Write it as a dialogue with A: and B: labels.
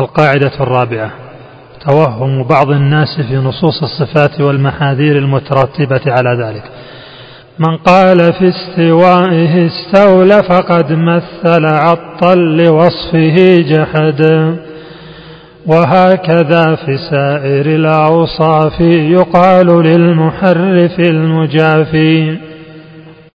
A: القاعدة الرابعة. توهم بعض الناس في نصوص الصفات والمحاذير المترتبة على ذلك. من قال في استوائه استولى فقد مثل عطل لوصفه جحد. وهكذا في سائر الأوصاف يقال للمحرف المجافي.